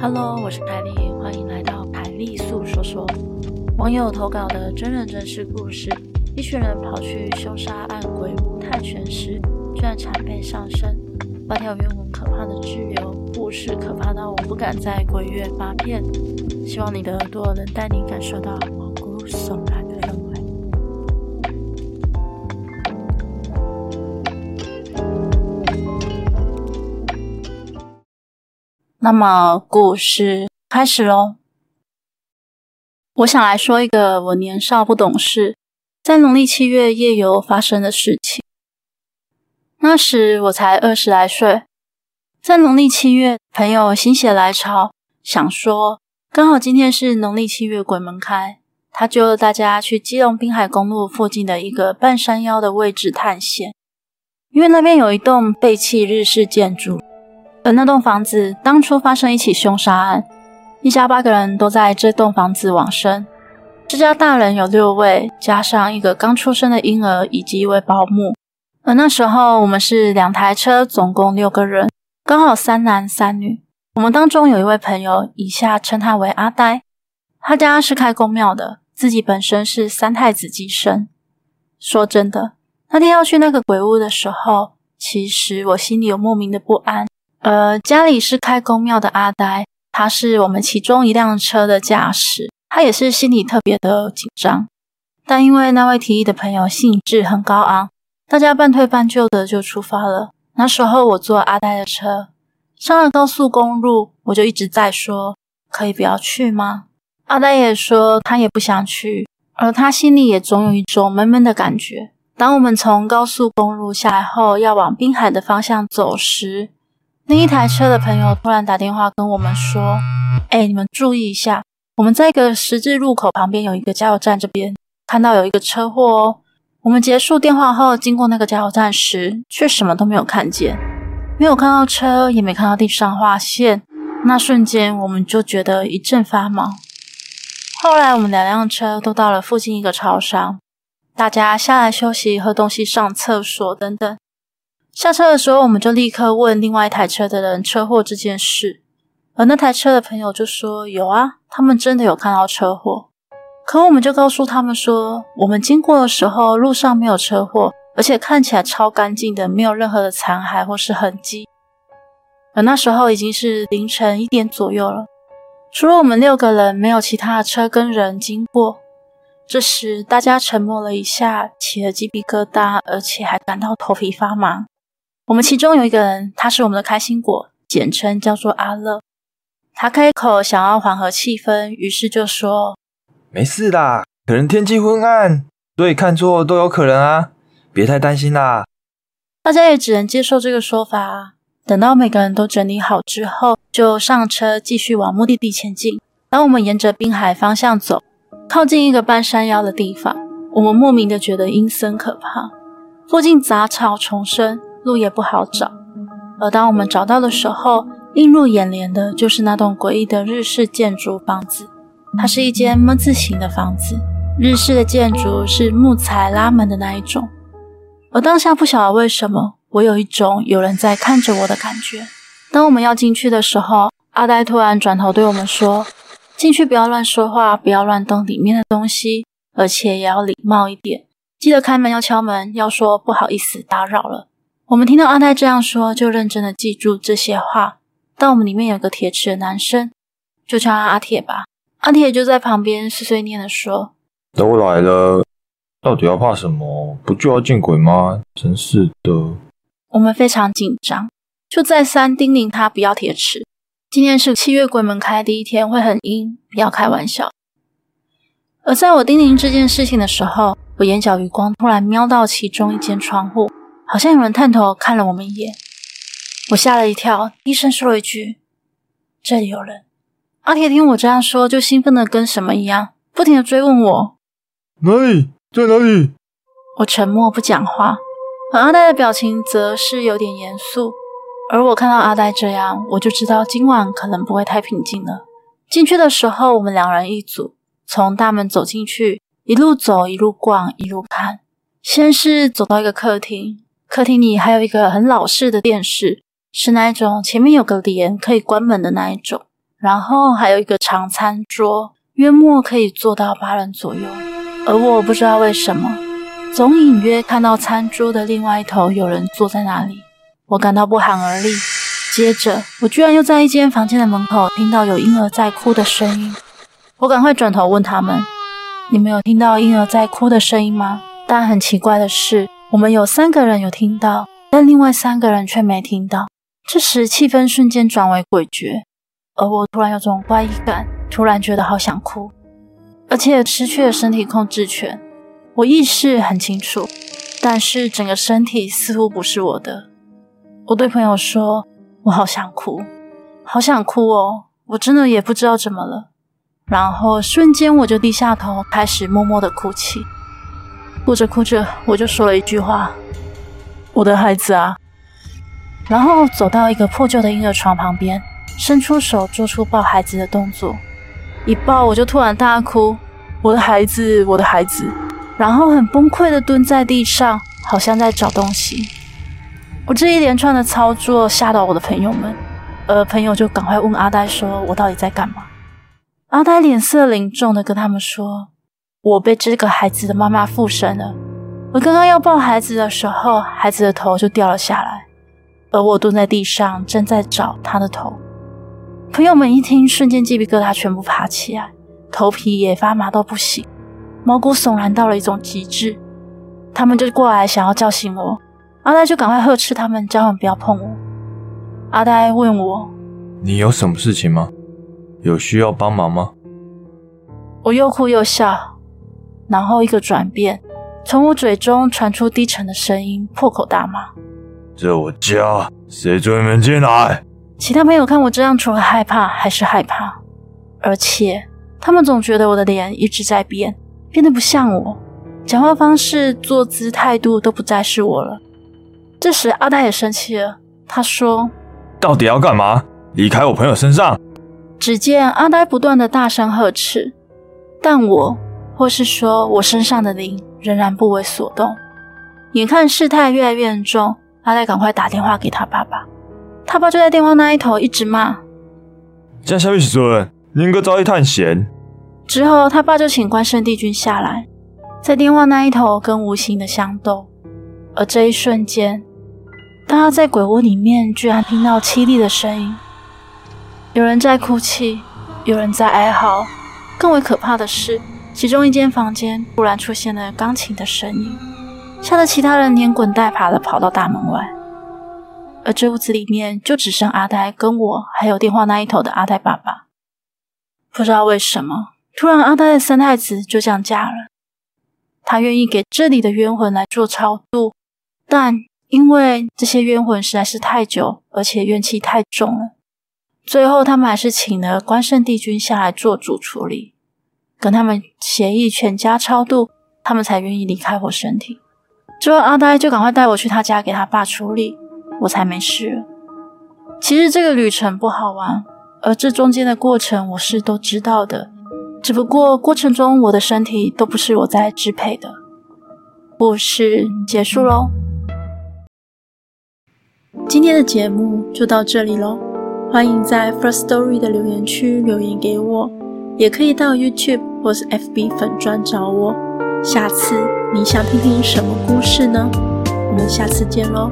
Hello，我是凯莉，欢迎来到凯莉诉说说。网友投稿的真人真事故事：一群人跑去凶杀案鬼屋探险时，居然惨被上身。八条冤魂可怕的拘留，故事可怕到我不敢在鬼月发片。希望你的耳朵能带你感受到毛骨悚那么，故事开始喽。我想来说一个我年少不懂事，在农历七月夜游发生的事情。那时我才二十来岁，在农历七月，朋友心血来潮，想说刚好今天是农历七月鬼门开，他就大家去基隆滨海公路附近的一个半山腰的位置探险，因为那边有一栋废弃日式建筑。而那栋房子当初发生一起凶杀案，一家八个人都在这栋房子往生。这家大人有六位，加上一个刚出生的婴儿以及一位保姆。而那时候我们是两台车，总共六个人，刚好三男三女。我们当中有一位朋友，以下称他为阿呆，他家是开公庙的，自己本身是三太子乩身。说真的，那天要去那个鬼屋的时候，其实我心里有莫名的不安。呃，家里是开公庙的阿呆，他是我们其中一辆车的驾驶，他也是心里特别的紧张。但因为那位提议的朋友兴致很高昂，大家半推半就的就出发了。那时候我坐阿呆的车，上了高速公路，我就一直在说：“可以不要去吗？”阿呆也说他也不想去，而他心里也总有一种闷闷的感觉。当我们从高速公路下来后，要往滨海的方向走时，另一台车的朋友突然打电话跟我们说：“哎，你们注意一下，我们在一个十字路口旁边有一个加油站，这边看到有一个车祸哦。”我们结束电话后，经过那个加油站时，却什么都没有看见，没有看到车，也没看到地上划线。那瞬间，我们就觉得一阵发毛。后来，我们两辆车都到了附近一个超商，大家下来休息、喝东西、上厕所等等。下车的时候，我们就立刻问另外一台车的人车祸这件事，而那台车的朋友就说：“有啊，他们真的有看到车祸。”可我们就告诉他们说，我们经过的时候路上没有车祸，而且看起来超干净的，没有任何的残骸或是痕迹。而那时候已经是凌晨一点左右了，除了我们六个人，没有其他的车跟人经过。这时大家沉默了一下，起了鸡皮疙瘩，而且还感到头皮发麻。我们其中有一个人，他是我们的开心果，简称叫做阿乐。他开口想要缓和气氛，于是就说：“没事啦，可能天气昏暗，所以看错都有可能啊，别太担心啦。”大家也只能接受这个说法。等到每个人都整理好之后，就上车继续往目的地前进。当我们沿着滨海方向走，靠近一个半山腰的地方，我们莫名的觉得阴森可怕，附近杂草丛生。路也不好找，而当我们找到的时候，映入眼帘的就是那栋诡异的日式建筑房子。它是一间 ㄇ 字形的房子，日式的建筑是木材拉门的那一种。而当下不晓得为什么，我有一种有人在看着我的感觉。当我们要进去的时候，阿呆突然转头对我们说：“进去不要乱说话，不要乱动里面的东西，而且也要礼貌一点，记得开门要敲门，要说不好意思打扰了。”我们听到阿呆这样说，就认真的记住这些话。但我们里面有个铁齿的男生，就叫他阿铁吧。阿铁就在旁边碎碎念的说：“都来了，到底要怕什么？不就要见鬼吗？真是的。”我们非常紧张，就再三叮咛他不要铁齿。今天是七月鬼门开第一天，会很阴，不要开玩笑。而在我叮咛这件事情的时候，我眼角余光突然瞄到其中一间窗户。好像有人探头看了我们一眼，我吓了一跳，低声说了一句：“这里有人。”阿铁听我这样说，就兴奋的跟什么一样，不停的追问我：“哪里？在哪里？”我沉默不讲话，而阿呆的表情则是有点严肃。而我看到阿呆这样，我就知道今晚可能不会太平静了。进去的时候，我们两人一组，从大门走进去，一路走，一路逛，一路看。先是走到一个客厅。客厅里还有一个很老式的电视，是那一种前面有个帘可以关门的那一种。然后还有一个长餐桌，约莫可以坐到八人左右。而我不知道为什么，总隐约看到餐桌的另外一头有人坐在那里，我感到不寒而栗。接着，我居然又在一间房间的门口听到有婴儿在哭的声音。我赶快转头问他们：“你们有听到婴儿在哭的声音吗？”但很奇怪的是，我们有三个人有听到，但另外三个人却没听到。这时，气氛瞬间转为诡谲，而我突然有种怪异感，突然觉得好想哭，而且失去了身体控制权。我意识很清楚，但是整个身体似乎不是我的。我对朋友说：“我好想哭，好想哭哦！我真的也不知道怎么了。”然后瞬间我就低下头，开始默默的哭泣。哭着哭着，我就说了一句话：“我的孩子啊。”然后走到一个破旧的婴儿床旁边，伸出手做出抱孩子的动作。一抱我就突然大哭：“我的孩子，我的孩子！”然后很崩溃的蹲在地上，好像在找东西。我这一连串的操作吓到我的朋友们，而朋友就赶快问阿呆说：“我到底在干嘛？”阿呆脸色凝重的跟他们说：“我被这个孩子的妈妈附身了。我刚刚要抱孩子的时候，孩子的头就掉了下来，而我蹲在地上正在找他的头。”朋友们一听，瞬间鸡皮疙瘩全部爬起来，头皮也发麻到不行，毛骨悚然到了一种极致。他们就过来想要叫醒我，阿呆就赶快呵斥他们，叫他们不要碰我。阿呆问我：“你有什么事情吗？”有需要帮忙吗？我又哭又笑，然后一个转变，从我嘴中传出低沉的声音，破口大骂：“这我家，谁准你们进来？”其他朋友看我这样，除了害怕还是害怕，而且他们总觉得我的脸一直在变，变得不像我，讲话方式、坐姿、态度都不再是我了。这时阿呆也生气了，他说：“到底要干嘛？离开我朋友身上！”只见阿呆不断的大声呵斥，但我或是说我身上的灵仍然不为所动。眼看事态越来越严重，阿呆赶快打电话给他爸爸，他爸就在电话那一头一直骂：“这小子孙，你应该早一探险。”之后，他爸就请关圣帝君下来，在电话那一头跟无形的相斗。而这一瞬间，当他在鬼屋里面居然听到凄厉的声音。有人在哭泣，有人在哀嚎，更为可怕的是，其中一间房间突然出现了钢琴的声音，吓得其他人连滚带爬的跑到大门外。而这屋子里面就只剩阿呆跟我，还有电话那一头的阿呆爸爸。不知道为什么，突然阿呆的三太子就这样嫁了，他愿意给这里的冤魂来做超度，但因为这些冤魂实在是太久，而且怨气太重了。最后，他们还是请了关圣帝君下来做主处理，跟他们协议全家超度，他们才愿意离开我身体。之后，阿呆就赶快带我去他家给他爸处理，我才没事。其实这个旅程不好玩，而这中间的过程我是都知道的，只不过过程中我的身体都不是我在支配的。故事结束喽，今天的节目就到这里喽。欢迎在 First Story 的留言区留言给我，也可以到 YouTube 或是 FB 粉专找我。下次你想听听什么故事呢？我们下次见喽。